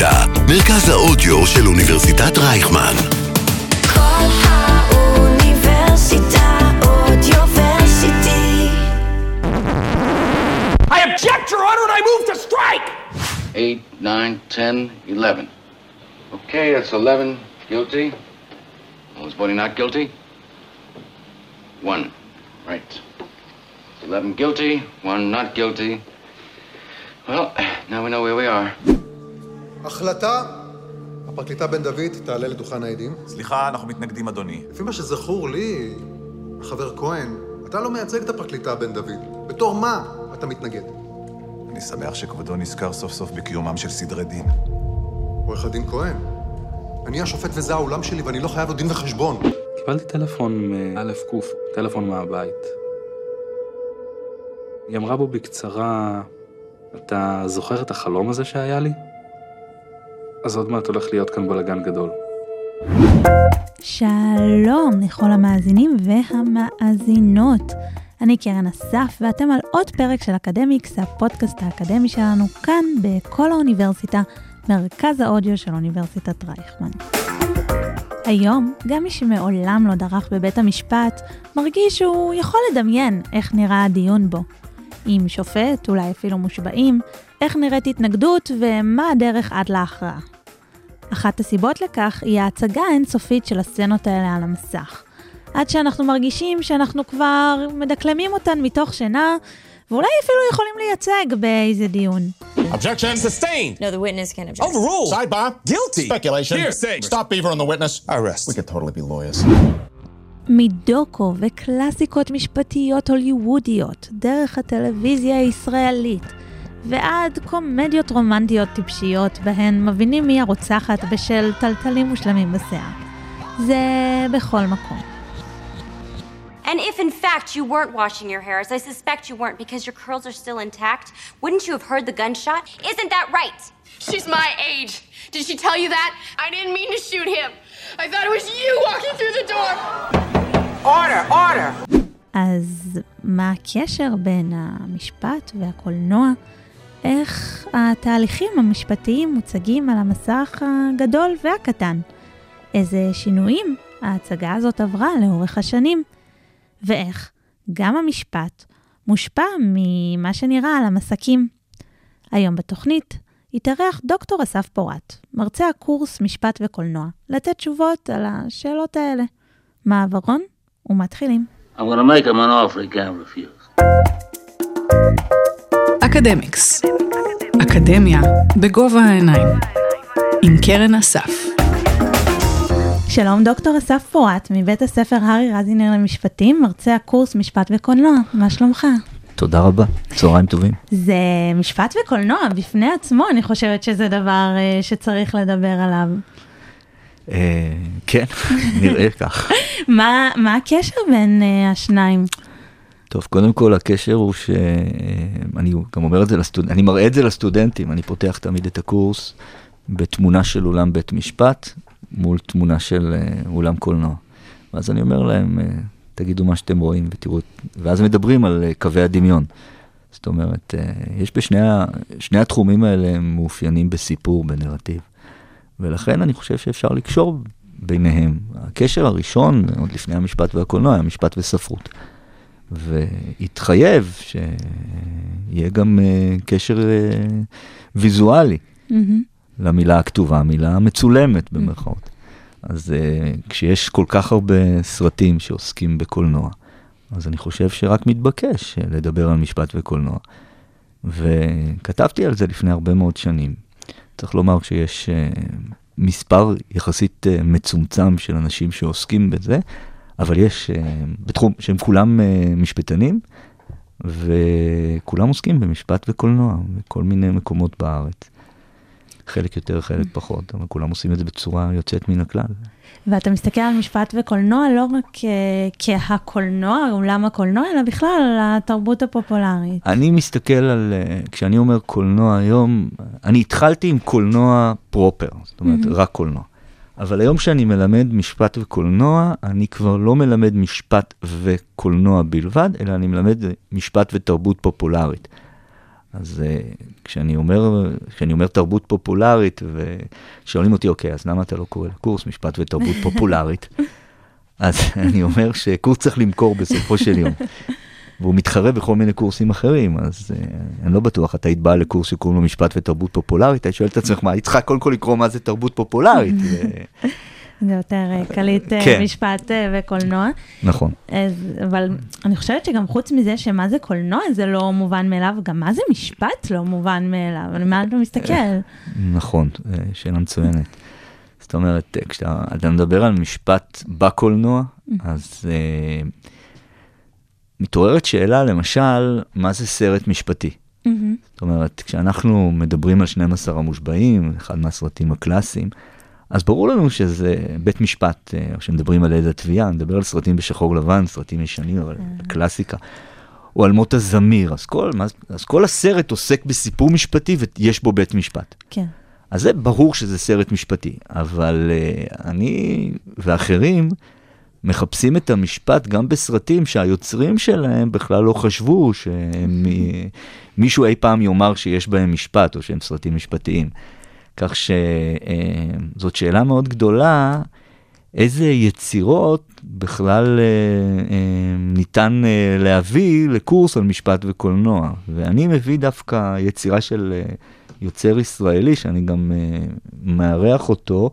האוניברסיטה, מרכז האודיו של אוניברסיטת רייכמן. כל האוניברסיטה אודיוורסיטי. I object, Your Honor, and I move to strike! 8, 9, 10, 11. Okay, that's 11 guilty. Was Bonnie not guilty? One. Right. 11 guilty, one not guilty. Well, now we know where we are. החלטה, הפרקליטה בן דוד תעלה לדוכן העדים. סליחה, אנחנו מתנגדים, אדוני. לפי מה שזכור לי, החבר כהן, אתה לא מייצג את הפרקליטה בן דוד. בתור מה אתה מתנגד? אני שמח שכבודו נזכר סוף סוף בקיומם של סדרי דין. עורך הדין כהן, אני השופט וזה האולם שלי ואני לא חייב לו דין וחשבון. קיבלתי טלפון מאלף קוף, טלפון מהבית. היא אמרה בו בקצרה, אתה זוכר את החלום הזה שהיה לי? אז עוד מעט הולך להיות כאן בלאגן גדול. שלום לכל המאזינים והמאזינות. אני קרן אסף ואתם על עוד פרק של אקדמיקס, הפודקאסט האקדמי שלנו כאן בכל האוניברסיטה, מרכז האודיו של אוניברסיטת רייכמן. היום, גם מי שמעולם לא דרך בבית המשפט, מרגיש שהוא יכול לדמיין איך נראה הדיון בו. עם שופט, אולי אפילו מושבעים, איך נראית התנגדות ומה הדרך עד להכרעה. אחת הסיבות לכך היא ההצגה האינסופית של הסצנות האלה על המסך. עד שאנחנו מרגישים שאנחנו כבר מדקלמים אותן מתוך שינה, ואולי אפילו יכולים לייצג באיזה דיון. Objection sustained. No, the witness can object. Overruled. Sidebar. Guilty. Speculation. Hearsay. Stop beaver on the witness. Arrest. We could totally be lawyers. מדוקו וקלאסיקות משפטיות הוליוודיות, דרך הטלוויזיה הישראלית, ועד קומדיות רומנטיות טיפשיות, בהן מבינים מי הרוצחת בשל טלטלים מושלמים בשיער. זה בכל מקום. And if in fact you weren't washing your hair, as I suspect you weren't because your curls are still intact, wouldn't you have heard the gunshot? Isn't that right? She's my age. Did she tell you that? I didn't mean to shoot him. I thought it was you walking through the door. Order, order! אז מה הקשר בין המשפט והקולנוע? איך התהליכים המשפטיים מוצגים על המסך הגדול והקטן? איזה שינויים ההצגה הזאת עברה לאורך השנים? ואיך גם המשפט מושפע ממה שנראה על המסקים. היום בתוכנית התארח דוקטור אסף פורת, מרצה הקורס משפט וקולנוע, לתת תשובות על השאלות האלה. מעברון ומתחילים. I'm gonna make him an offer. אקדמיקס. אקדמיה בגובה העיניים. עם קרן אסף. שלום דוקטור אסף פורת, מבית הספר הארי רזינר למשפטים, מרצה הקורס משפט וקולנוע, מה שלומך? תודה רבה, צהריים טובים. זה משפט וקולנוע בפני עצמו, אני חושבת שזה דבר אה, שצריך לדבר עליו. אה, כן, נראה כך. מה, מה הקשר בין אה, השניים? טוב, קודם כל הקשר הוא שאני גם אומר את זה לסטודנטים, אני מראה את זה לסטודנטים, אני פותח תמיד את הקורס בתמונה של אולם בית משפט מול תמונה של אולם קולנוע. ואז אני אומר להם, תגידו מה שאתם רואים ותראו, ואז מדברים על קווי הדמיון. זאת אומרת, יש בשני שני התחומים האלה הם מאופיינים בסיפור, בנרטיב. ולכן אני חושב שאפשר לקשור ביניהם. הקשר הראשון, עוד לפני המשפט והקולנוע, היה משפט וספרות. והתחייב שיהיה גם uh, קשר uh, ויזואלי mm-hmm. למילה הכתובה, המילה המצולמת במרכאות. Mm-hmm. אז uh, כשיש כל כך הרבה סרטים שעוסקים בקולנוע, אז אני חושב שרק מתבקש לדבר על משפט וקולנוע. וכתבתי על זה לפני הרבה מאוד שנים. צריך לומר שיש מספר יחסית מצומצם של אנשים שעוסקים בזה, אבל יש uh, בתחום שהם כולם uh, משפטנים, וכולם עוסקים במשפט וקולנוע בכל מיני מקומות בארץ. חלק יותר, חלק פחות, אבל כולם עושים את זה בצורה יוצאת מן הכלל. ואתה מסתכל על משפט וקולנוע לא רק כהקולנוע, אולם הקולנוע, אלא בכלל על התרבות הפופולרית. אני מסתכל על, כשאני אומר קולנוע היום, אני התחלתי עם קולנוע פרופר, זאת אומרת, mm-hmm. רק קולנוע. אבל היום שאני מלמד משפט וקולנוע, אני כבר לא מלמד משפט וקולנוע בלבד, אלא אני מלמד משפט ותרבות פופולרית. אז אה, כשאני אומר, כשאני אומר תרבות פופולרית, ושואלים אותי, אוקיי, אז למה אתה לא קורא לקורס משפט ותרבות פופולרית? אז אני אומר שקורס צריך למכור בסופו של יום. והוא מתחרה בכל מיני קורסים אחרים, אז uh, אני לא בטוח, אתה היית בא לקורס שקוראים לו משפט ותרבות פופולרית, היית שואל את עצמך, מה, היית צריכה קודם כל לקרוא מה זה תרבות פופולרית. ו... זה יותר אה, קליט אה, כן. משפט אה, וקולנוע. נכון. אז, אבל אני חושבת שגם חוץ מזה שמה זה קולנוע זה לא מובן מאליו, גם מה זה משפט לא מובן מאליו, על מה אתה מסתכל? נכון, אה, שאלה מצוינת. זאת אומרת, אה, כשאתה אתה מדבר על משפט בקולנוע, אז אה, מתעוררת שאלה, למשל, מה זה סרט משפטי? מהמם. זאת אומרת, כשאנחנו מדברים על 12 המושבעים, אחד מהסרטים הקלאסיים, אז ברור לנו שזה בית משפט, אה, או כשמדברים על עד התביעה, נדבר על סרטים בשחור לבן, סרטים ישנים, אבל קלאסיקה. או על מות הזמיר, אז כל, מה- אז כל הסרט עוסק בסיפור משפטי ויש בו בית משפט. כן. אז זה ברור שזה סרט משפטי, אבל uh, אני ואחרים מחפשים את המשפט גם בסרטים שהיוצרים שלהם בכלל לא חשבו שמישהו אי פעם יאמר שיש בהם משפט או שהם סרטים משפטיים. כך שזאת שאלה מאוד גדולה, איזה יצירות בכלל אה, אה, ניתן אה, להביא לקורס על משפט וקולנוע. ואני מביא דווקא יצירה של אה, יוצר ישראלי, שאני גם אה, מארח אותו,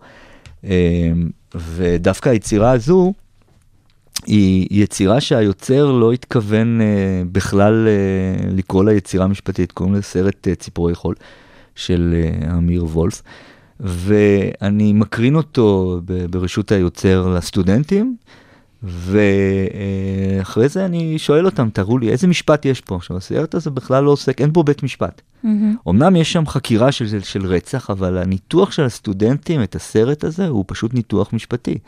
אה, ודווקא היצירה הזו, היא יצירה שהיוצר לא התכוון אה, בכלל אה, לקרוא לה יצירה משפטית, קוראים לזה סרט אה, ציפורי חול של אה, אמיר וולף, ואני מקרין אותו ב- ברשות היוצר לסטודנטים, ואחרי זה אני שואל אותם, תראו לי איזה משפט יש פה. עכשיו, הסרט הזה בכלל לא עוסק, אין בו בית משפט. מהמם. אמנם יש שם חקירה של, של רצח, אבל הניתוח של הסטודנטים את הסרט הזה הוא פשוט ניתוח משפטי.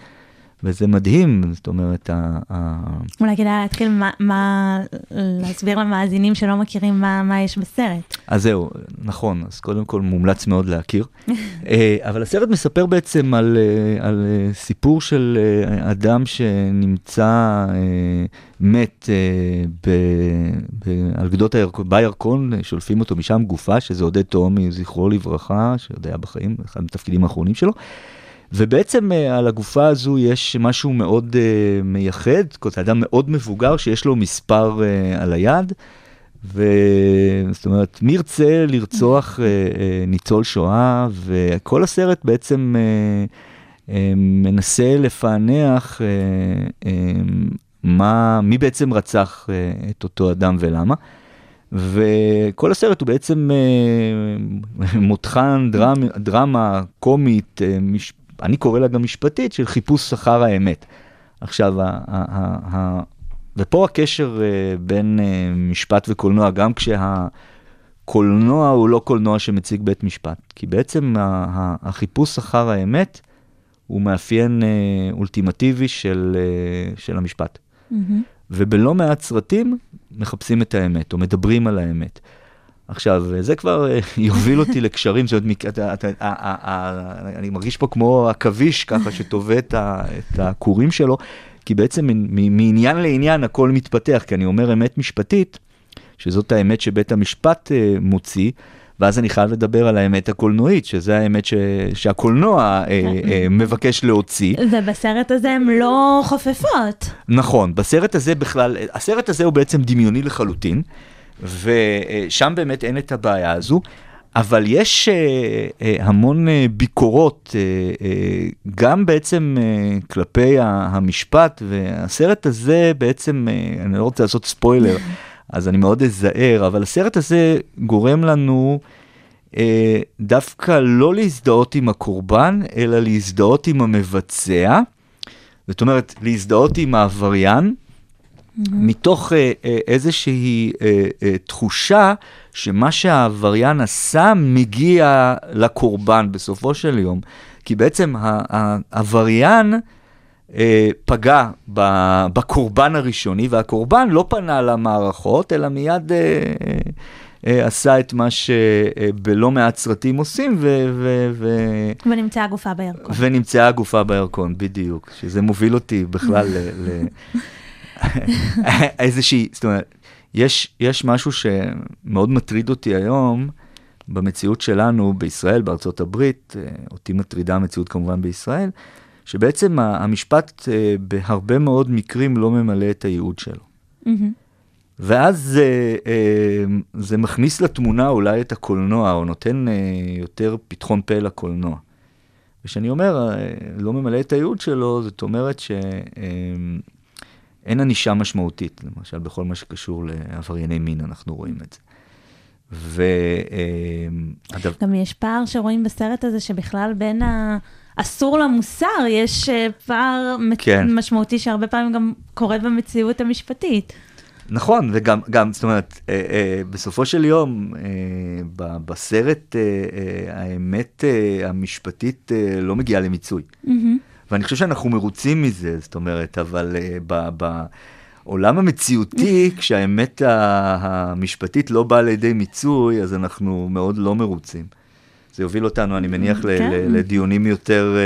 וזה מדהים, זאת אומרת, ה. אולי כדאי להתחיל מה, מה, להסביר למאזינים שלא מכירים מה, מה יש בסרט. אז זהו, נכון, אז קודם כל מומלץ מאוד להכיר. אה, אבל הסרט מספר בעצם על, אה, על אה, סיפור של אדם שנמצא מת ב- ב- על גדות הירקון, בירקון, שולפים אותו משם גופה, שזה עודד תהומי, זכרו לברכה, שעוד היה בחיים, אחד התפקידים האחרונים שלו. ובעצם אה, על הגופה הזו יש משהו מאוד uh, מייחד, זה אדם מאוד מבוגר שיש לו מספר uh, על היד, וזאת אומרת, מי ירצה לרצוח ניצול שואה, וכל הסרט בעצם מנסה לפענח מה, מי בעצם רצח את אותו אדם ולמה. וכל הסרט הוא בעצם אה, מותחן, דרמה, דרמה קומית, אה, מש... אני קורא לה גם משפטית, של חיפוש אחר האמת. עכשיו, ה- ה- ה- ה- ופה הקשר אה, בין אה, משפט וקולנוע, גם כשהקולנוע הוא לא קולנוע שמציג בית משפט, כי בעצם החיפוש אחר האמת הוא מאפיין אה, אולטימטיבי של, של המשפט. מהמם. ובלא מעט סרטים מחפשים את האמת, או מדברים על האמת. עכשיו, זה כבר אה, יוביל אותי לקשרים, זאת אומרת, אתה, אתה, ה- ה- ה- אני מרגיש פה כמו עכביש ככה שטווה את הכורים שלו, כי בעצם מעניין לעניין הכל מתפתח, כי אני אומר אמת משפטית, שזאת האמת שבית המשפט אה, מוציא, ואז אני חייב לדבר על האמת הקולנועית, שזה האמת ש, שהקולנוע אה, אה, מבקש להוציא. ובסרט הזה הן לא חופפות. נכון, בסרט הזה בכלל, הסרט הזה הוא בעצם דמיוני לחלוטין, ושם באמת אין את הבעיה הזו, אבל יש אה, אה, המון אה, ביקורות, גם בעצם כלפי המשפט, והסרט הזה בעצם, אני לא רוצה לעשות ספוילר, אז אני מאוד אזהר, אבל הסרט הזה גורם לנו דווקא לא להזדהות עם הקורבן, אלא להזדהות עם המבצע. זאת אומרת, להזדהות עם העבריין, מתוך אה, אה, איזושהי אה, אה, תחושה שמה שהעבריין עשה מגיע לקורבן בסופו של יום. כי בעצם העבריין אה, פגע ב- בקורבן הראשוני, והקורבן לא פנה למערכות, אלא מיד... אה, עשה את מה שבלא מעט סרטים עושים, ו- ו- ו- ונמצאה גופה בירקון. ונמצאה הגופה בירקון, בדיוק. שזה מוביל אותי בכלל ל... איזושהי, זאת אומרת, יש, יש משהו שמאוד מטריד אותי היום במציאות שלנו בישראל, בארצות הברית, אה, אותי מטרידה המציאות כמובן בישראל, שבעצם המשפט אה, בהרבה מאוד מקרים לא ממלא את הייעוד שלו. מהמם. ואז זה, אה, זה מכניס לתמונה אולי את הקולנוע, או נותן יותר פתחון פה לקולנוע. וכשאני אומר, לא ממלא את הייעוד שלו, זאת אומרת שאין ענישה משמעותית, למשל בכל מה שקשור לעברייני מין, אנחנו רואים את זה. והדבר... גם יש פער שרואים בסרט הזה שבכלל בין האסור למוסר, יש אה, פער כן. משמעותי שהרבה פעמים גם קורה במציאות המשפטית. נכון, וגם, גם, זאת אומרת, אה, אה, בסופו של יום, אה, ב- בסרט אה, אה, האמת אה, המשפטית אה, לא מגיעה למיצוי. מהמם. ואני חושב שאנחנו מרוצים מזה, זאת אומרת, אבל אה, ב- בעולם המציאותי, כשהאמת המשפטית לא באה לידי מיצוי, אז אנחנו מאוד לא מרוצים. זה יוביל אותנו, אני מניח, כן. לדיונים יותר אה,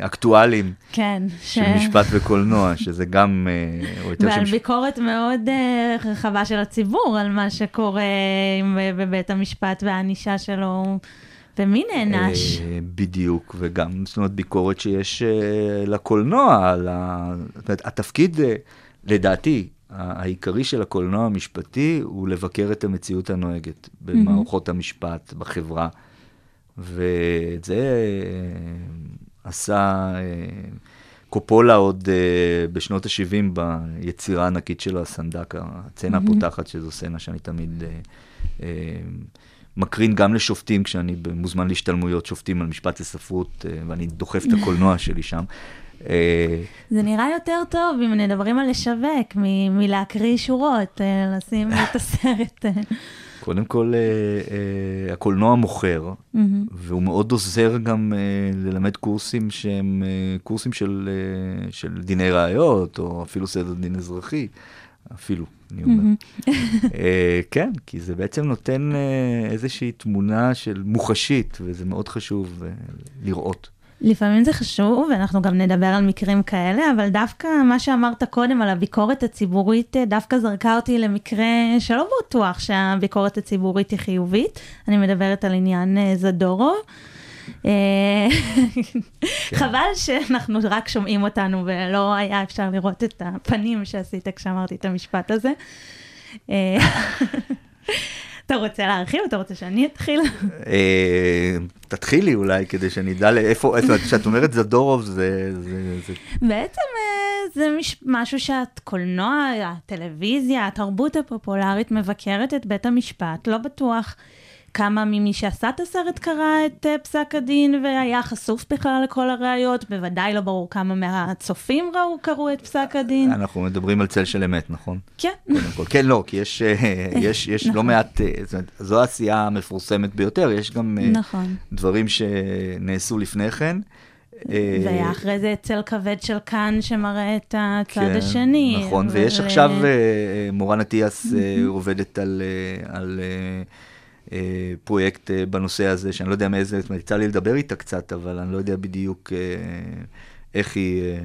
אה, אקטואליים כן. של משפט וקולנוע, שזה גם, אה, ועל של... ביקורת מאוד אה, רחבה של הציבור על מה שקורה עם- בבית המשפט והענישה שלו, ומי נענש? אה, בדיוק, וגם, זאת אומרת, ביקורת שיש אה, לקולנוע, על ה... זאת אומרת, התפקיד, אה, לדעתי, העיקרי של הקולנוע המשפטי הוא לבקר את המציאות הנוהגת במערכות המשפט, בחברה. ואת זה עשה קופולה עוד בשנות ה-70 ביצירה הענקית שלו, הסנדק, הסצנה מהמם. הפותחת, שזו סצנה שאני תמיד מקרין גם לשופטים, כשאני מוזמן להשתלמויות שופטים על משפט לספרות, אה, ואני דוחף את הקולנוע שלי שם. אה, זה נראה יותר טוב אם מדברים על לשווק, מ- מלהקריא שורות, אה, לשים את הסרט. קודם כל, הקולנוע מוכר. והוא מאוד עוזר גם ללמד קורסים שהם קורסים של, של דיני ראיות, או אפילו סדר דין אזרחי, אפילו, אני אומר. אה, כן, כי זה בעצם נותן אה, איזושהי תמונה של מוחשית, וזה מאוד חשוב אה, לראות. לפעמים זה חשוב, ואנחנו גם נדבר על מקרים כאלה, אבל דווקא מה שאמרת קודם על הביקורת הציבורית, דווקא זרקה אותי למקרה שלא בטוח שהביקורת הציבורית היא חיובית. אני מדברת על עניין זדורוב. אה, חבל שאנחנו רק שומעים אותנו ולא היה אפשר לראות את הפנים שעשית כשאמרתי את המשפט הזה. אה, אתה רוצה להרחיב? אתה רוצה שאני אתחיל? אה, תתחילי אולי, כדי שאני אדע לאיפה, איפה- כשאת אומרת זדורוב, זה... בעצם זה מש... משהו שהקולנוע, הטלוויזיה, התרבות הפופולרית מבקרת את בית המשפט. לא בטוח כמה ממי שעשה את הסרט קרא את אה, פסק הדין והיה חשוף בכלל לכל הראיות. בוודאי לא ברור כמה מהצופים ראו, קראו את פסק הדין. אנחנו מדברים על צל של אמת, נכון? כן. קודם כל. כן, לא, כי יש, אה, יש, יש לא נכון. מעט, אה, זאת אומרת, זו העשייה המפורסמת ביותר, יש גם נכון. דברים שנעשו לפני כן. והיה אחרי זה צל כבד של כאן שמראה את הצד כן, השני. נכון, אבל, ויש עכשיו, מורן אטיאס עובדת על, על פרויקט אה, בנושא הזה, שאני לא יודע מאיזה, זאת אומרת, יצא לי לדבר איתה קצת, אבל אני לא יודע בדיוק אה, איך היא אה, אה,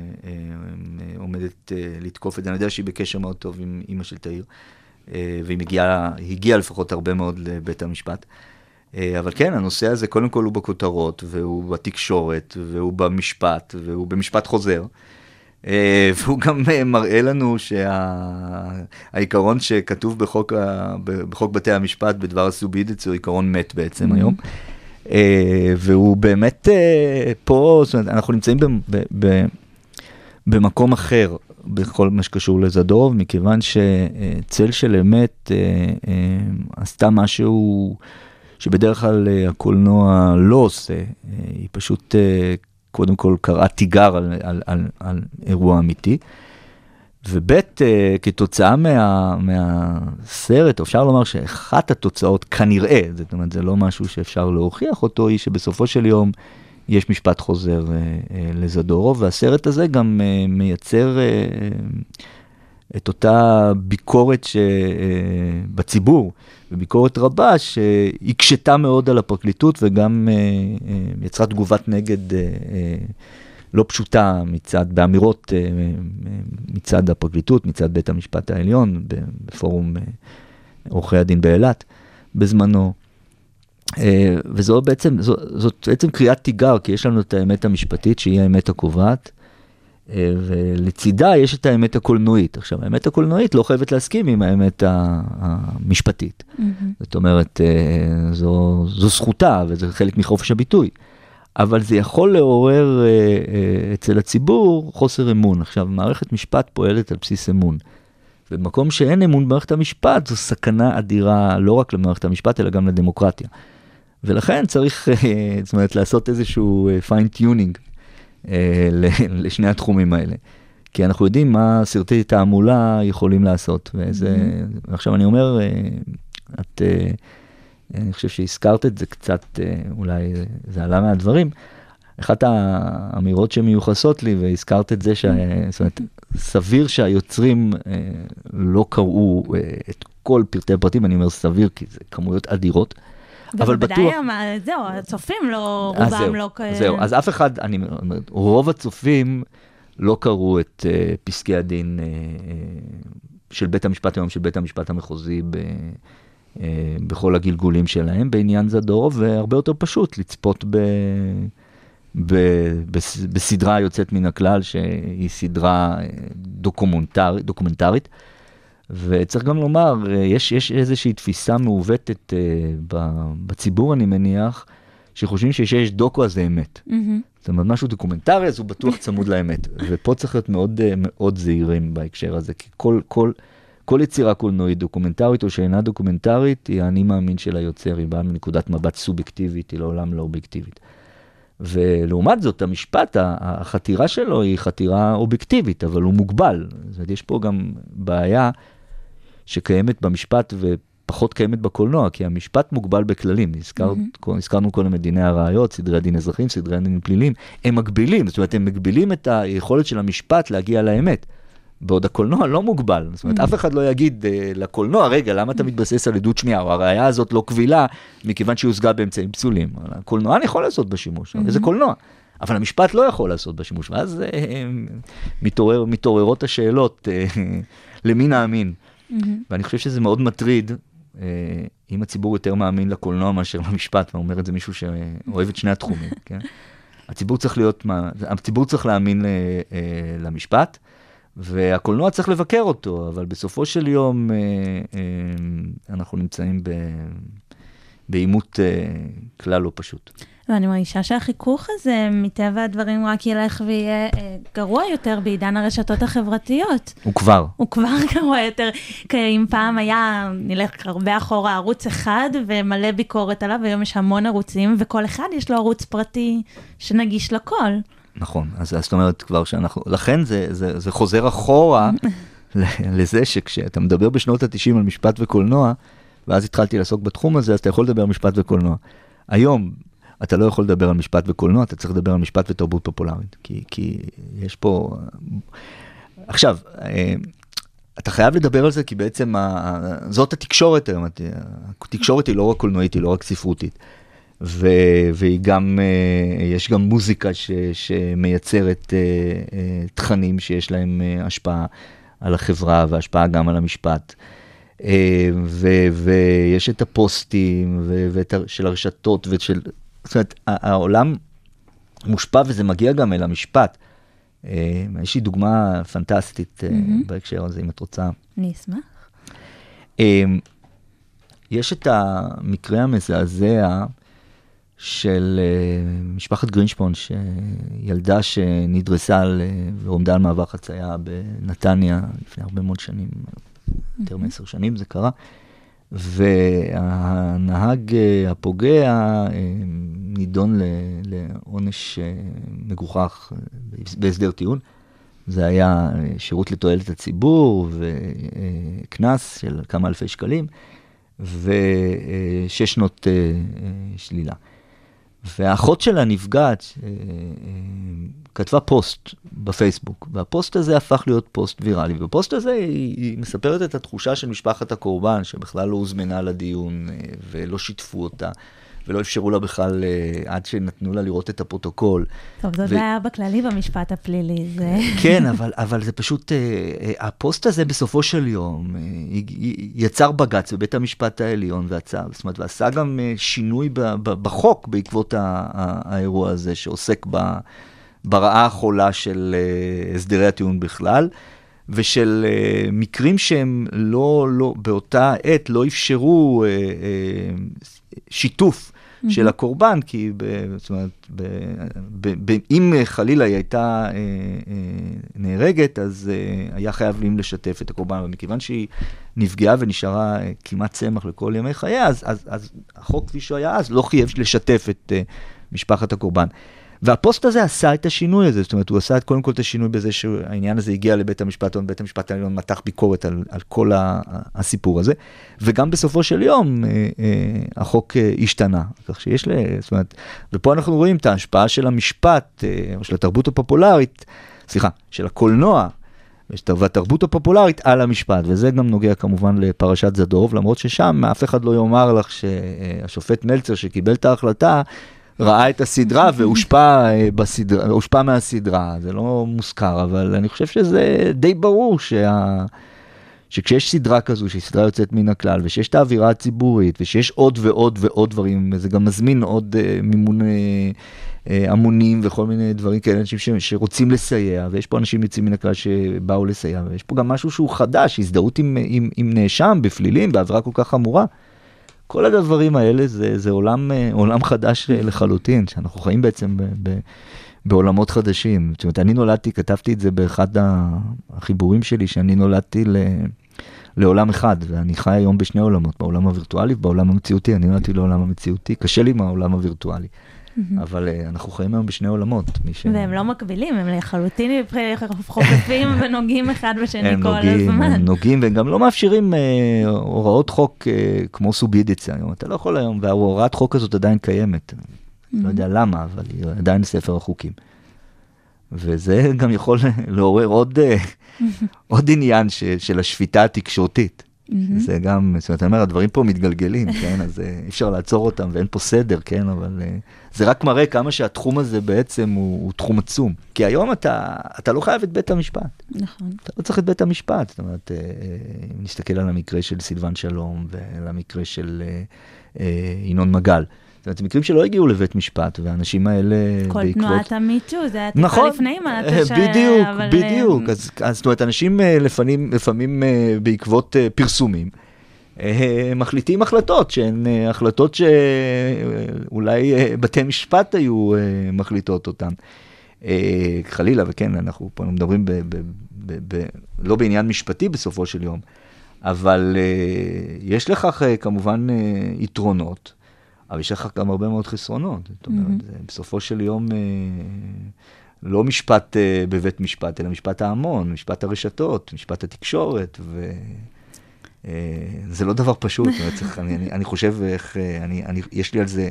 אה, עומדת אה, לתקוף את זה. אני יודע שהיא בקשר מאוד טוב עם אימא של תאיר, אה, והיא מגיעה, הגיעה לפחות הרבה מאוד לבית המשפט. אה, אבל כן, הנושא הזה קודם כל הוא בכותרות, והוא בתקשורת, והוא במשפט, והוא במשפט חוזר. אה, והוא גם אה, מראה לנו שהעיקרון שכתוב בחוק, ה- בחוק בתי המשפט בדבר הסובידיץ הוא עיקרון מת בעצם Mhm. היום. אה, והוא באמת פה, זאת אומרת, אנחנו נמצאים ב, ב, ב, במקום אחר בכל מה שקשור לזדורוב, מכיוון שצל של אמת עשתה משהו שבדרך כלל הקולנוע לא עושה, היא פשוט קודם כל קראה תיגר על, על, על, על אירוע אמיתי. וב' אה, כתוצאה מה, מהסרט, אפשר לומר שאחת התוצאות כנראה, זאת אומרת זה לא משהו שאפשר להוכיח אותו, היא שבסופו של יום יש משפט חוזר אה, אה, לזדורוב, והסרט הזה גם אה, מייצר אה, את אותה ביקורת ש, אה, בציבור, וביקורת רבה שהקשתה מאוד על הפרקליטות וגם אה, אה, יצרה תגובת נגד לא פשוטה מצד, באמירות מצד הפרקליטות, מצד בית המשפט העליון, בפורום עורכי הדין באילת בזמנו. וזו בעצם, בעצם קריאת תיגר, כי יש לנו את האמת המשפטית שהיא האמת הקובעת, ולצידה יש את האמת הקולנועית. עכשיו, האמת הקולנועית לא חייבת להסכים עם האמת המשפטית. Mm-hmm. זאת אומרת, זו, זו זכותה וזה חלק מחופש הביטוי. אבל זה יכול לעורר אה, אה, אצל הציבור חוסר אמון. עכשיו, מערכת משפט פועלת על בסיס אמון. במקום שאין אמון במערכת המשפט, זו סכנה אדירה לא רק למערכת המשפט, אלא גם לדמוקרטיה. ולכן צריך, אה, זאת אומרת, לעשות איזשהו fine-tuning אה, לשני התחומים האלה. כי אנחנו יודעים מה סרטי תעמולה יכולים לעשות. וזה, mm-hmm. עכשיו אני אומר, אה, את... אה, אני חושב שהזכרת את זה קצת, אה, אולי זה עלה מהדברים. אחת האמירות שמיוחסות לי, והזכרת את זה, ש... זאת אומרת, סביר שהיוצרים אה, לא קראו אה, את כל פרטי הפרטים, אני אומר סביר כי זה כמויות אדירות. אבל בטוח... ובוודאי, זהו, הצופים לא, רובם זהו, לא... זהו, אז אף אחד, אני אומר, רוב הצופים לא קראו את אה, פסקי הדין אה, של בית המשפט היום, של בית המשפט המחוזי ב... אה, בכל הגלגולים שלהם בעניין זדורוב, והרבה יותר פשוט לצפות ב... ב, ב, בסדרה יוצאת מן הכלל, שהיא סדרה דוקומנטר, דוקומנטרית. וצריך גם לומר, אה, יש, יש איזושהי תפיסה מעוותת בציבור, אני מניח, שחושבים שכשיש דוקו אז זה אמת. Mm-hmm. זאת אומרת, משהו דוקומנטרי אז הוא בטוח צמוד לאמת. ופה צריך להיות מאוד, מאוד זהירים בהקשר הזה, כי כל, כל, כל יצירה קולנועית, דוקומנטרית או שאינה דוקומנטרית, היא האני מאמין של היוצר, היא באה מנקודת מבט סובייקטיבית, היא לעולם לא אובייקטיבית. ולעומת זאת, המשפט, החתירה שלו היא חתירה אובייקטיבית, אבל הוא מוגבל. זאת אומרת, יש פה גם בעיה שקיימת במשפט ופחות קיימת בקולנוע, כי המשפט מוגבל בכללים. הזכר, mm-hmm. הזכרנו קודם את דיני הראיות, סדרי הדין אזרחיים, סדרי הדין פליליים, הם מגבילים, זאת אומרת, הם מגבילים את היכולת של המשפט להגיע לאמת. בעוד הקולנוע לא מוגבל. זאת אומרת. אף אחד לא יגיד uh, לקולנוע, רגע, למה אתה מתבסס על עדות שמיעה, או הראייה הזאת לא קבילה, מכיוון שהיא הושגה באמצעים פסולים. הקולנוען יכול לעשות בה שימוש, mm-hmm. זה קולנוע. אבל המשפט לא יכול לעשות בה שימוש, ואז uh, מתעורר, מתעוררות השאלות uh, למי נאמין. Mm-hmm. ואני חושב שזה מאוד מטריד, uh, אם הציבור יותר מאמין לקולנוע מאשר למשפט, ואומר את זה מישהו שאוהב את שני התחומים, כן? הציבור צריך להיות, הציבור צריך להאמין uh, למשפט. והקולנוע צריך לבקר אותו, אבל בסופו של יום אה, אה, אנחנו נמצאים בעימות אה, כלל לא פשוט. ואני מרגישה שהחיכוך הזה, מטבע הדברים, רק ילך ויהיה אה, גרוע יותר בעידן הרשתות החברתיות. הוא כבר. הוא כבר גרוע יותר. כי אם פעם היה, נלך הרבה אחורה, ערוץ אחד ומלא ביקורת עליו, היום יש המון ערוצים, וכל אחד יש לו ערוץ פרטי שנגיש לכל. נכון, אז זאת אומרת כבר שאנחנו, לכן זה, זה, זה חוזר אחורה לזה שכשאתה מדבר בשנות ה-90 על משפט וקולנוע, ואז התחלתי לעסוק בתחום הזה, אז אתה יכול לדבר על משפט וקולנוע. היום אתה לא יכול לדבר על משפט וקולנוע, אתה צריך לדבר על משפט ותרבות פופולרית, כי, כי יש פה... עכשיו, אה, אתה חייב לדבר על זה כי בעצם ה... זאת התקשורת היום, התקשורת היא לא רק קולנועית, היא לא רק ספרותית. ו, והיא גם, אה, יש גם מוזיקה ש, שמייצרת אה, תכנים שיש להם השפעה על החברה והשפעה גם על המשפט. ו, ויש את הפוסטים ו, ואת, של הרשתות ושל, זאת אומרת, העולם מושפע וזה מגיע גם אל המשפט. יש לי דוגמה פנטסטית mm-hmm. בהקשר הזה, אם את רוצה. אני אשמח. יש את המקרה המזעזע של משפחת גרינשפון, שילדה שנדרסה ועומדה על מעבר חצייה בנתניה לפני הרבה מאוד שנים, יותר מעשר שנים זה קרה, והנהג uh, הפוגע uh, נידון לעונש uh, מגוחך בהסדר טיעון. זה היה שירות לתועלת הציבור וקנס של כמה אלפי שקלים ושש שנות שלילה. והאחות שלה נפגעת, אה, אה, כתבה פוסט בפייסבוק, והפוסט הזה הפך להיות פוסט ויראלי, ובפוסט הזה היא, מספרת את התחושה של משפחת הקורבן, שבכלל לא הוזמנה לדיון אה, ולא שיתפו אותה, ולא אפשרו לה בכלל, אה, עד שנתנו לה לראות את הפרוטוקול. טוב, זאת ו- בעיה בכללי במשפט הפלילי, זה... כן, אבל, אבל זה פשוט, אה, אה, הפוסט הזה בסופו של יום י- יצר בג"ץ בבית המשפט העליון ועצר, זאת אומרת, ועשה גם אה, שינוי ב, ב, בחוק בעקבות ה, ה, האירוע הזה, שעוסק ב, ברעה החולה של אה, הסדרי הטיעון בכלל. ושל uh, מקרים שהם לא, לא, באותה עת לא אפשרו uh, uh, שיתוף mm-hmm. של הקורבן, כי ב, זאת אומרת, ב, ב, ב, אם חלילה היא הייתה uh, uh, נהרגת, אז uh, היה חייב להם לשתף את הקורבן, אבל מכיוון שהיא נפגעה ונשארה uh, כמעט צמח לכל ימי חייה, אז, אז, אז החוק כפי שהוא היה אז לא חייב לשתף את uh, משפחת הקורבן. והפוסט הזה עשה את השינוי הזה, זאת אומרת, הוא עשה קודם כל את השינוי בזה שהעניין הזה הגיע לבית המשפט, בית המשפט העליון מתח ביקורת על, על כל ה, הסיפור הזה, וגם בסופו של יום אה, אה, החוק אה, השתנה, כך שיש, לה, זאת אומרת, ופה אנחנו רואים את ההשפעה של המשפט, אה, של התרבות הפופולרית, סליחה, של הקולנוע, והתרבות הפופולרית על המשפט, וזה גם נוגע כמובן לפרשת זדורוב, למרות ששם אף אחד לא יאמר לך שהשופט מלצר שקיבל את ההחלטה, ראה את הסדרה והושפע בסדרה, הושפע מהסדרה, זה לא מוזכר, אבל אני חושב שזה די ברור שה... שכשיש סדרה כזו, שהיא סדרה יוצאת מן הכלל, ושיש את האווירה הציבורית, ושיש עוד ועוד ועוד דברים, זה גם מזמין עוד uh, מימון uh, uh, המונים וכל מיני דברים כאלה, אנשים ש, שרוצים לסייע, ויש פה אנשים יוצאים מן הכלל שבאו לסייע, ויש פה גם משהו שהוא חדש, הזדהות עם, עם, עם נאשם בפלילים, בעבירה כל כך חמורה. כל הדברים האלה זה, זה עולם, עולם חדש לחלוטין, שאנחנו חיים בעצם ב, ב, בעולמות חדשים. זאת אומרת, אני נולדתי, כתבתי את זה באחד החיבורים שלי, שאני נולדתי ל, לעולם אחד, ואני חי היום בשני עולמות, בעולם הווירטואלי ובעולם המציאותי. אני נולדתי לעולם המציאותי, קשה לי עם העולם הווירטואלי. אבל uh, אנחנו חיים היום בשני עולמות. ש... והם לא מקבילים, הם לחלוטין חופפים ונוגעים אחד בשני כל נוגעים, הזמן. הם נוגעים, והם גם לא מאפשרים uh, הוראות חוק uh, כמו סובידיציה היום. אתה לא יכול היום, וההוראת חוק הזאת עדיין קיימת. Mm-hmm. לא יודע למה, אבל היא עדיין ספר החוקים. וזה גם יכול לעורר עוד, uh, עוד עניין ש, של השפיטה התקשורתית. Mm-hmm. זה גם, זאת אומרת, אני אומר, הדברים פה מתגלגלים, כן? אז אי אפשר לעצור אותם ואין פה סדר, כן? אבל uh, זה רק מראה כמה שהתחום הזה בעצם הוא, הוא תחום עצום. כי היום אתה, אתה לא חייב את בית המשפט. נכון. אתה לא צריך את בית המשפט. זאת אומרת, אם נסתכל על המקרה של סילבן שלום ועל המקרה של ינון מגל. זאת אומרת, מקרים שלא הגיעו לבית משפט, והאנשים האלה כל בעקבות... כל תנועת המיטו, זה היה טיפה נכון, לפני מה ש... בדיוק, אבל... בדיוק. אז, אז זאת אומרת, אנשים לפנים, לפעמים בעקבות פרסומים, מחליטים החלטות שהן החלטות שאולי בתי משפט היו מחליטות אותן. חלילה, וכן, אנחנו פה מדברים ב, ב, ב, ב, לא בעניין משפטי בסופו של יום, אבל יש לכך כמובן יתרונות. אבל יש לך גם הרבה מאוד חסרונות. זאת אומרת, mm-hmm. בסופו של יום, לא משפט בבית משפט, אלא משפט ההמון, משפט הרשתות, משפט התקשורת, וזה לא דבר פשוט. צריך, אני, אני, אני חושב איך, אני, אני, יש לי על זה,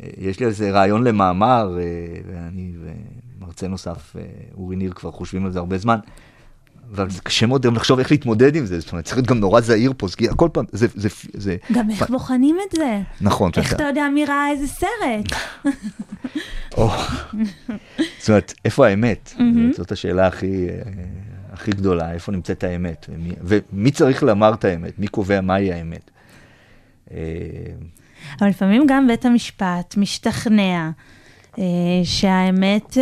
יש לי על זה רעיון למאמר, ואני ומרצה נוסף, אורי ניר, כבר חושבים על זה הרבה זמן. אבל זה קשה מאוד גם לחשוב איך להתמודד עם זה, זאת אומרת, צריך להיות גם נורא זהיר פה, כל פעם, זה... זה, זה גם איך בוחנים את זה. נכון. איך אתה יודע מי ראה איזה סרט? זאת אומרת, איפה האמת? זאת השאלה הכי, הכי גדולה, איפה נמצאת האמת? ומי צריך לומר את האמת? מי קובע מהי האמת? אבל לפעמים גם בית המשפט משתכנע שהאמת...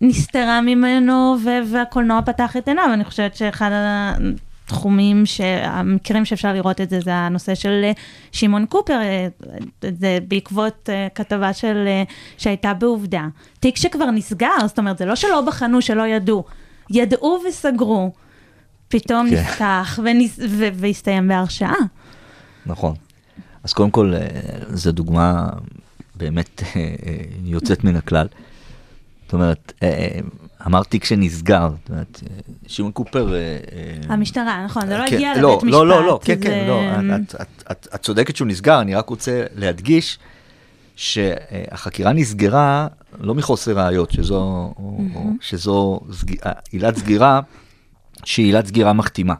נסתרה ממנו, והקולנוע פתח את עיניו. אני חושבת שאחד התחומים, המקרים שאפשר לראות את זה, זה הנושא של שמעון קופר, זה בעקבות כתבה של, שהייתה בעובדה. תיק שכבר נסגר, זאת אומרת, זה לא שלא בחנו, שלא ידעו. ידעו וסגרו. פתאום כן. נפתח ונס, ו, והסתיים בהרשעה. נכון. אז קודם כל, זו דוגמה באמת יוצאת מן הכלל. זאת אומרת, אמרתי כשנסגר, זאת אומרת, שמעון קופר... המשטרה, נכון, זה לא הגיע לא, לבית משפט. לא, לא, לא, כן, כן, לא, את צודקת שהוא נסגר, אני רק רוצה להדגיש שהחקירה נסגרה לא מחוסר ראיות, שזו עילת סגירה שהיא עילת סגירה מחתימה.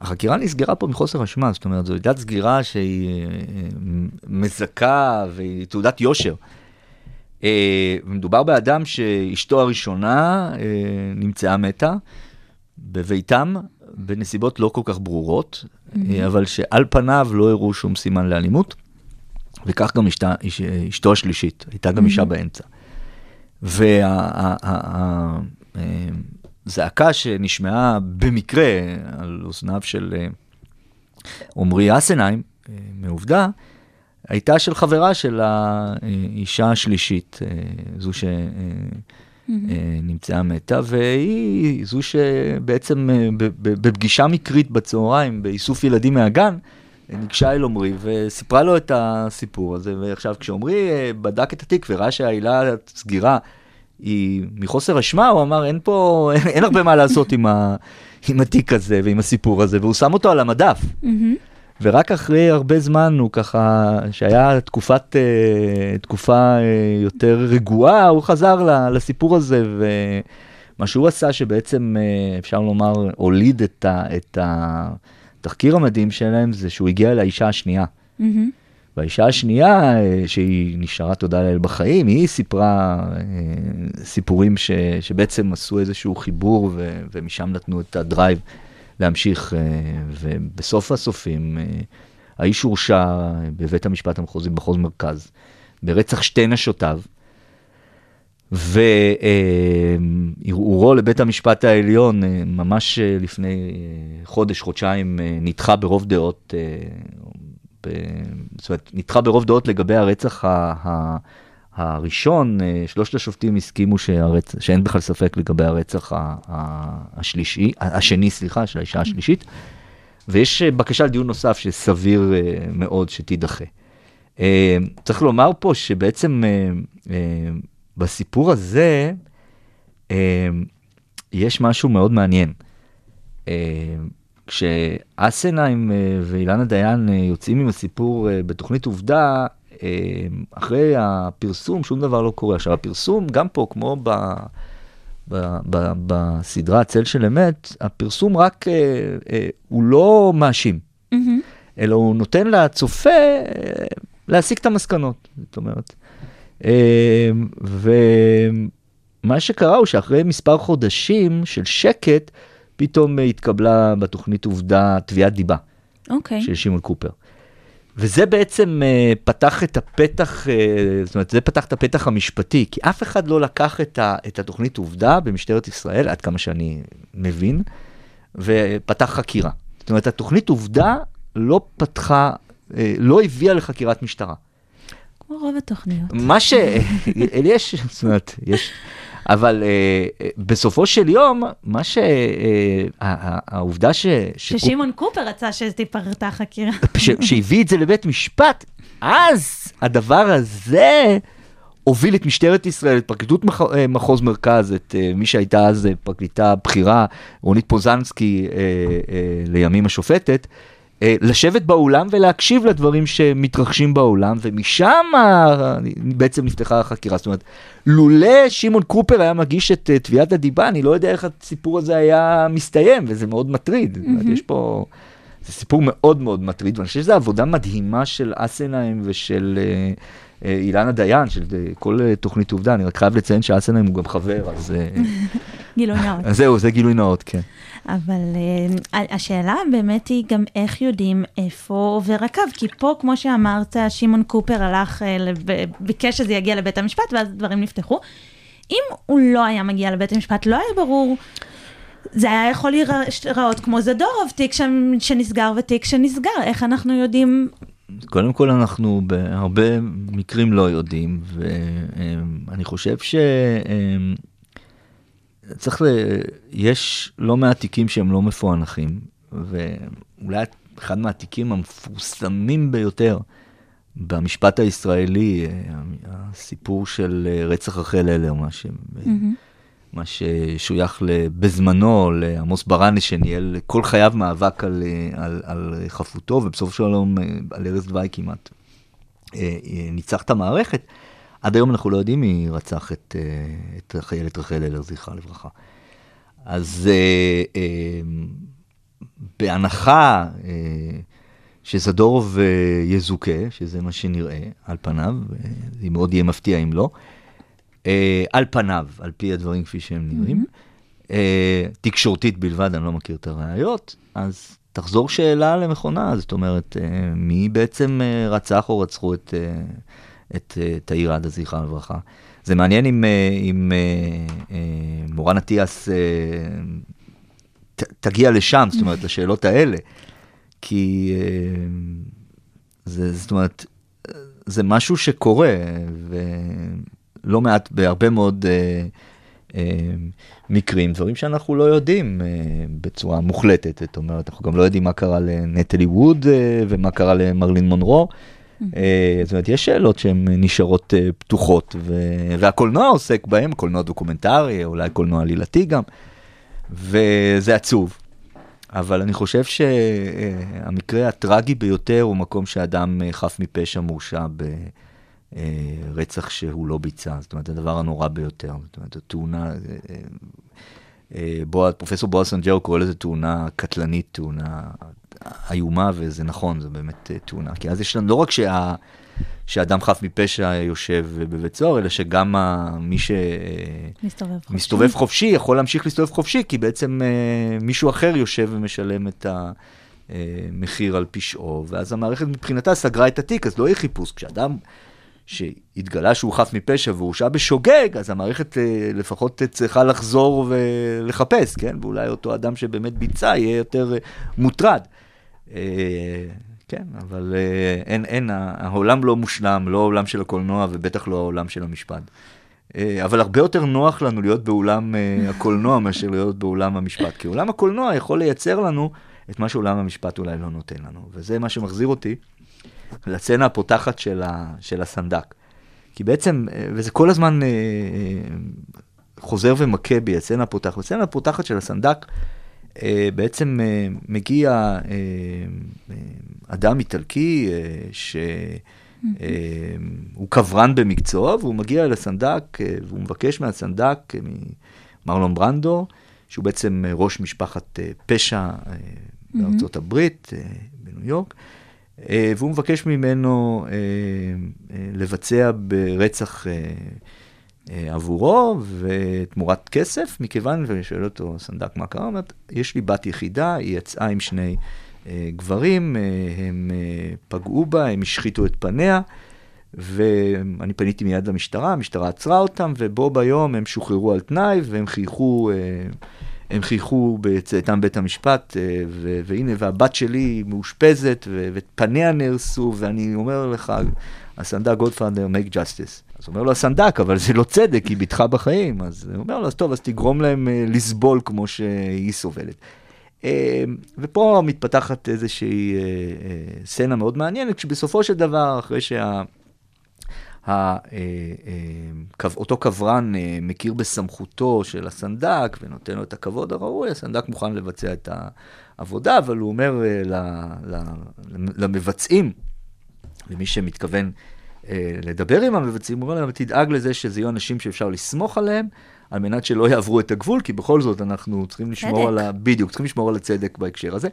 החקירה נסגרה פה מחוסר אשמה, זאת אומרת, זו עילת סגירה שהיא אה, מזכה והיא תעודת יושר. אה, מדובר באדם שאשתו הראשונה אה, נמצאה מתה בביתם, בנסיבות לא כל כך ברורות, מהמם. אבל שעל פניו לא הראו שום סימן לאלימות, וכך גם אשתה, אש- אשתו השלישית, הייתה גם אישה מהמם. באמצע. והזעקה שנשמעה במקרה על אוזניו של עמרי אסנהיים, מעובדה, הייתה של חברה של האישה השלישית, אה, זו שנמצאה מתה, והיא זו שבעצם אה, בפגישה מקרית בצהריים, באיסוף ילדים מהגן, ניגשה אל עמרי וסיפרה לו את הסיפור הזה, ועכשיו כשעמרי אה, בדק את התיק וראה שהעילה סגירה היא מחוסר אשמה, הוא אמר אין פה, אין, אין הרבה מה לעשות עם, ה, עם התיק הזה ועם הסיפור הזה, והוא שם אותו על המדף. מהמם. ורק אחרי הרבה זמן הוא ככה, שהיה תקופת, אה, תקופה אה, יותר רגועה, הוא חזר לסיפור הזה, ומה שהוא עשה שבעצם אה, אפשר לומר הוליד את, ה, את התחקיר המדהים שלהם, זה שהוא הגיע לאישה השנייה. מהמם. והאישה השנייה, שהיא נשארה תודה לאל בחיים, היא סיפרה סיפורים ש, שבעצם עשו איזשהו חיבור ו, ומשם נתנו את הדרייב להמשיך, אה, ובסוף הסופים אה, האיש הורשע בבית המשפט המחוזי במחוז מרכז ברצח שתי נשותיו. וערעורו לבית המשפט העליון אה, ממש אה, לפני אה, חודש, חודשיים, אה, נדחה ברוב דעות, אה. זאת אומרת, נדחה ברוב דעות לגבי הרצח ה... הראשון, אה, שלושת השופטים הסכימו שהרצ... שאין בכלל ספק לגבי הרצח השלישי, השני, סליחה, של האישה השלישית, ויש אה, בקשה לדיון נוסף שסביר אה, מאוד שתידחה. צריך לומר פה שבעצם בסיפור הזה יש משהו מאוד מעניין. כשאסנהיים ואילנה דיין יוצאים עם הסיפור בתוכנית עובדה, אחרי הפרסום שום דבר לא קורה. עכשיו הפרסום, גם פה, כמו ב... ב- ב- בסדרה צל של אמת, הפרסום רק, אה, אה, הוא לא מאשים, מהמם. אלא הוא נותן לצופה אה, להסיק את המסקנות, זאת אומרת. אה, ומה שקרה הוא שאחרי מספר חודשים של שקט, פתאום התקבלה בתוכנית עובדה תביעת דיבה אוקיי. של שמעון קופר. וזה בעצם uh, פתח את הפתח, uh, זאת אומרת, זה פתח את הפתח המשפטי, כי אף אחד לא לקח את, ה, את התוכנית עובדה במשטרת ישראל, עד כמה שאני מבין, ופתח חקירה. זאת אומרת, התוכנית עובדה לא פתחה, uh, לא הביאה לחקירת משטרה. כמו רוב התוכניות. מה ש... יש, זאת אומרת, יש... אבל uh, בסופו של יום, מה ש... Uh, העובדה ש... ששמעון קופר רצה שתיפרטה חקירה. ש- שהביא את זה לבית משפט, אז הדבר הזה הוביל את משטרת ישראל, את פרקליטות מח- אה, מחוז מרכז, את אה, מי שהייתה אז אה, פרקליטה בכירה, רונית פוזנסקי, אה, אה, לימים השופטת, אה, לשבת באולם ולהקשיב לדברים שמתרחשים באולם, ומשם בעצם נפתחה החקירה. זאת אומרת, לולא שמעון קופר היה מגיש את אה, תביעת הדיבה, אני לא יודע איך הסיפור הזה היה מסתיים, וזה מאוד מטריד. מהמם. יש פה... זה סיפור מאוד מאוד מטריד, ואני חושב שזו עבודה מדהימה של אסנהיים ושל אה, אה, אילנה דיין, של אה, כל אה, תוכנית עובדה. אני רק חייב לציין שאסנהיים הוא גם חבר, אז אה, גילוי נאות. זהו, זה גילוי נאות, כן. אבל uh, השאלה באמת היא גם איך יודעים איפה עובר הקו, כי פה, כמו שאמרת, שמעון קופר הלך, לב... ביקש שזה יגיע לבית המשפט, ואז דברים נפתחו. אם הוא לא היה מגיע לבית המשפט, לא היה ברור. זה היה יכול להיראות כמו זדורוב, תיק שם, שנסגר ותיק שנסגר, איך אנחנו יודעים... קודם כל אנחנו בהרבה מקרים לא יודעים, ואני חושב ש... צריך ל... יש לא מעט תיקים שהם לא מפוענחים, ואולי אחד מהתיקים המפורסמים ביותר במשפט הישראלי, הסיפור של רצח רחל אלר, מה, ש... מה ששוייך בזמנו לעמוס ברני, שניהל כל חייו מאבק על, על, על חפותו, ובסופו של יום על ארז דווי כמעט ניצח את המערכת. עד היום אנחנו לא יודעים מי רצח את, את החיילת רחל אלר, זכרה לברכה. אז בהנחה אה, שזדורוב אה, יזוכה, שזה מה שנראה על פניו, אה, זה מאוד יהיה מפתיע אם לא, אה, על פניו, על פי הדברים כפי שהם נראים, אה, תקשורתית בלבד, אני לא מכיר את הראיות, אז תחזור שאלה למכונה, זאת אומרת, אה, מי בעצם אה, רצח או רצחו את, אה, את אה, תאיר עדה, זכרה לברכה. זה מעניין אם, אה, אם אה, מורן אטיאס תגיע לשם, זאת אומרת, לשאלות האלה. כי זה, זאת אומרת, זה משהו שקורה, ולא מעט, בהרבה מאוד מקרים, דברים שאנחנו לא יודעים בצורה מוחלטת. זאת אומרת, אנחנו גם לא יודעים מה קרה לנטלי ווד ומה קרה למרלין מונרו. אה, זאת אומרת, יש שאלות שהן נשארות אה, פתוחות, והקולנוע עוסק בהן, קולנוע דוקומנטרי, אולי קולנוע עלילתי גם, וזה עצוב. אבל אני חושב שהמקרה הטרגי ביותר הוא מקום שאדם אה, חף מפשע מורשע ברצח שהוא לא ביצע. זאת אומרת, הדבר הנורא ביותר. זאת אומרת, התאונה, אה, אה, אה, בועז- פרופסור בועז סנג'רו קורא לזה תאונה קטלנית, תאונה איומה, וזה נכון, זו באמת אה, תאונה. כי אז יש לנו, לא רק שה... שאדם חף מפשע יושב בבית סוהר, אלא שגם ה- מי מסתובב חופשי. שמסתובב חופשי יכול להמשיך להסתובב חופשי, כי בעצם אה, מישהו אחר יושב ומשלם את המחיר על פשעו, ואז המערכת מבחינתה סגרה את התיק, אז לא יהיה חיפוש. כשאדם שהתגלה שהוא חף מפשע והורשע בשוגג, אז המערכת אה, לפחות צריכה לחזור ולחפש, כן? ואולי אותו אדם שבאמת ביצע יהיה יותר אה, מוטרד. אה, כן, אבל אה, אין, אין, העולם לא מושלם, לא העולם של הקולנוע ובטח לא העולם של המשפט. אה, אבל הרבה יותר נוח לנו להיות באולם הקולנוע מאשר להיות באולם המשפט. כי עולם הקולנוע יכול לייצר לנו את מה שעולם המשפט אולי לא נותן לנו. וזה מה שמחזיר אותי לסצנה הפותחת של, ה, של הסנדק. כי בעצם, וזה כל הזמן חוזר ומכה בי, הסצנה הפותחת. הסצנה הפותחת של הסנדק, בעצם אה, מגיע אה, אה, אדם איטלקי אה, שהוא קברן במקצוע, והוא מגיע לסנדק, אה, והוא מבקש מהסנדק, אה, ממרלון ברנדו, שהוא בעצם אה, ראש משפחת אה, פשע אה, בארצות הברית, אה, בניו יורק, אה, והוא מבקש ממנו אה, אה, לבצע ברצח אה, אה, עבורו ותמורת כסף, מכיוון, ואני שואל אותו, סנדק, מה קרה? הוא אומר, יש לי בת יחידה, היא יצאה עם שני אה, גברים, אה, הם אה, פגעו בה, הם השחיתו את פניה, ואני פניתי מיד למשטרה, המשטרה עצרה אותם, ובו ביום הם שוחררו על תנאי, והם חייכו, אה, הם חייכו בצאתם בית המשפט, אה, ו- והנה, והבת שלי מאושפזת, ופניה נהרסו, ואני אומר לך, הסנדק גודפאדר, make justice. אז אומר לו הסנדק, אבל זה לא צדק, היא בתך בחיים. אז הוא אומר לו, אז טוב, אז תגרום להם אה, לסבול כמו שהיא סובלת. אה, ופה מתפתחת איזושהי אה, סצנה מאוד מעניינת, כשבסופו של דבר, אחרי שה... אותו קברן מכיר בסמכותו של הסנדק ונותן לו את הכבוד הראוי, הסנדק מוכן לבצע את העבודה, אבל הוא אומר למבצעים, למי שמתכוון לדבר עם המבצעים, הוא אומר להם, תדאג לזה שזה יהיו אנשים שאפשר לסמוך עליהם, על מנת שלא יעברו את הגבול, כי בכל זאת אנחנו צריכים לשמור צדק. על ה... בדיוק, צריכים לשמור על הצדק בהקשר הזה.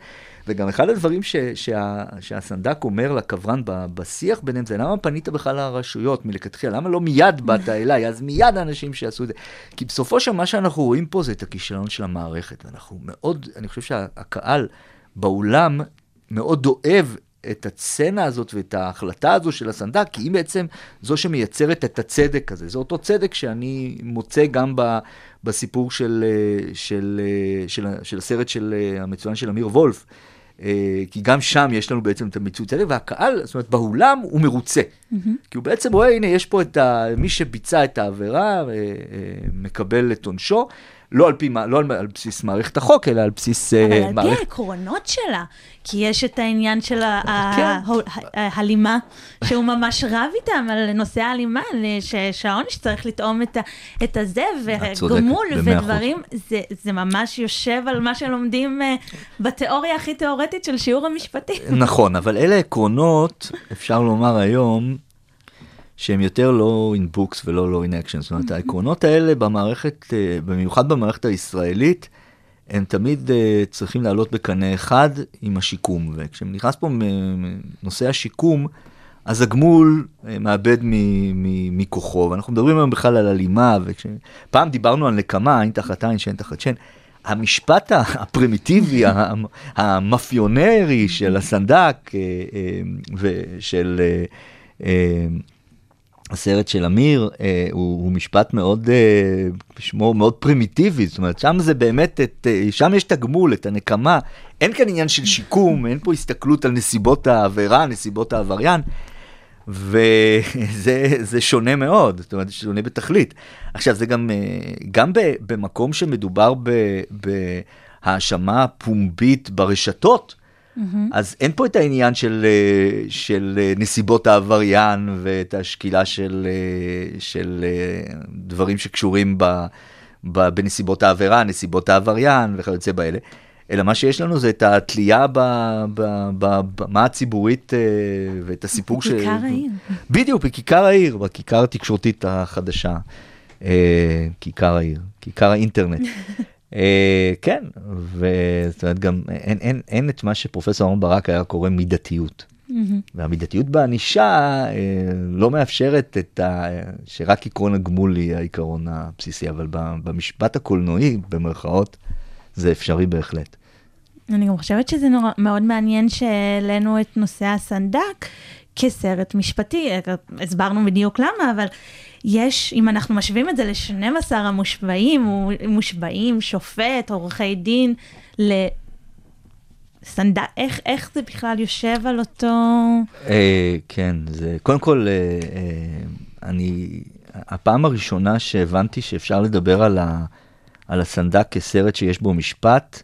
וגם אחד הדברים ש, שה, שהסנדק אומר לקברן ב, בשיח ביניהם זה למה פנית בכלל לרשויות מלכתחילה? למה לא מיד באת אליי? אז מיד האנשים שיעשו את זה. כי בסופו של מה שאנחנו רואים פה זה את הכישלון של המערכת. ואנחנו מאוד, אני חושב שהקהל באולם מאוד אוהב את הסצנה הזאת ואת ההחלטה הזו של הסנדק, כי היא בעצם זו שמייצרת את הצדק הזה. זה אותו צדק שאני מוצא גם ב, בסיפור של, אה, של, אה, של, של, של הסרט של אה, המצוין של אמיר וולף. כי גם שם יש לנו בעצם את המיצוי צדק, והקהל, זאת אומרת, באולם הוא מרוצה. כי הוא בעצם רואה, הנה, יש פה את ה... מי שביצע את העבירה, מקבל את עונשו, לא על, פי, לא על, על בסיס מערכת החוק, אלא על בסיס אה, אבל על פי מערכת... העקרונות שלה, כי יש את העניין של כן. ההלימה, שהוא ממש רב איתם על נושא ההלימה, שהעונש צריך לטעום את את הזה, וגמול. ודברים, זה- זה ממש יושב על מה שלומדים אה, בתיאוריה הכי תיאורטית של שיעור המשפטים. נכון, אבל אלה עקרונות, אפשר לומר היום, שהם יותר לא in books ולא לא in action. זאת אומרת, העקרונות האלה במערכת, אה, במיוחד במערכת הישראלית, הם תמיד uh, צריכים לעלות בקנה אחד עם השיקום, וכשנכנס פה נושא השיקום, אז הגמול uh, מאבד מכוחו, ואנחנו מדברים היום בכלל על הלימה, ופעם דיברנו על נקמה, אין תחת עין, שאין תחת שן. המשפט הפרימיטיבי, המאפיונרי של הסנדק ושל הסרט של אמיר אה, הוא, הוא משפט מאוד, אה, שמו מאוד פרימיטיבי, זאת אומרת, שם זה באמת, את, אה, שם יש את הגמול, את הנקמה, אין כאן עניין של שיקום, אין פה הסתכלות על נסיבות העבירה, נסיבות העבריין, וזה שונה מאוד, זאת אומרת, שונה בתכלית. עכשיו, זה גם, אה, גם ב, במקום שמדובר בהאשמה פומבית ברשתות. אז אין פה את העניין של, אה, של אה, נסיבות העבריין ואת השקילה של, אה, של דברים שקשורים ב, ב, בנסיבות העבירה, נסיבות העבריין וכיוצא באלה, אלא מה שיש לנו זה את התלייה בבמה הציבורית ואת הסיפור של... בכיכר העיר. בדיוק, בכיכר העיר, בכיכר התקשורתית החדשה. כיכר העיר, כיכר האינטרנט. אה, כן, וזאת אומרת גם אין, אין, אין את מה שפרופסור אהרן ברק היה קורא מידתיות. Mm-hmm. והמידתיות בענישה אה, לא מאפשרת את ה... שרק עקרון הגמול יהיה העיקרון הבסיסי, אבל במשפט הקולנועי, במרכאות, זה אפשרי בהחלט. אני גם חושבת שזה נורא, מאוד מעניין שהעלינו את נושא הסנדק כסרט משפטי, הסברנו בדיוק למה, אבל יש, אם אנחנו משווים את זה ל-12 המושבעים, מושבעים, שופט, עורכי דין, לסנד... איך, איך זה בכלל יושב על אותו... אה, כן, זה קודם כל, אה, אה, אני, הפעם הראשונה שהבנתי שאפשר לדבר על, ה, על הסנדק כסרט שיש בו משפט,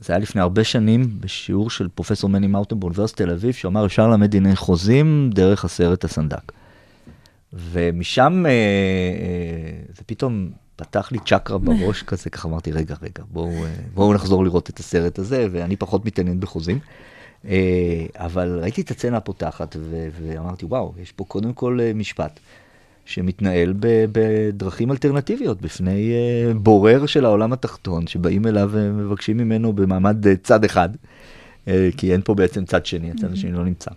זה היה לפני הרבה שנים בשיעור של פרופסור מני מאוטן באוניברסיטת תל אביב, שאמר אפשר ללמד דיני חוזים דרך הסרט הסנדק. ומשם אה, אה, זה פתאום פתח לי צ'קרה בראש כזה, ככה אמרתי, רגע, רגע, בואו אה, בוא נחזור לראות את הסרט הזה, ואני פחות מתעניין בחוזים. אה, אבל ראיתי את הצצנה הפותחת, ו- ואמרתי, וואו, יש פה קודם כל אה, משפט. שמתנהל בדרכים אלטרנטיביות בפני uh, בורר של העולם התחתון, שבאים אליו ומבקשים ממנו במעמד uh, צד אחד, uh, כי אין פה בעצם צד שני, הצד השני לא נמצא.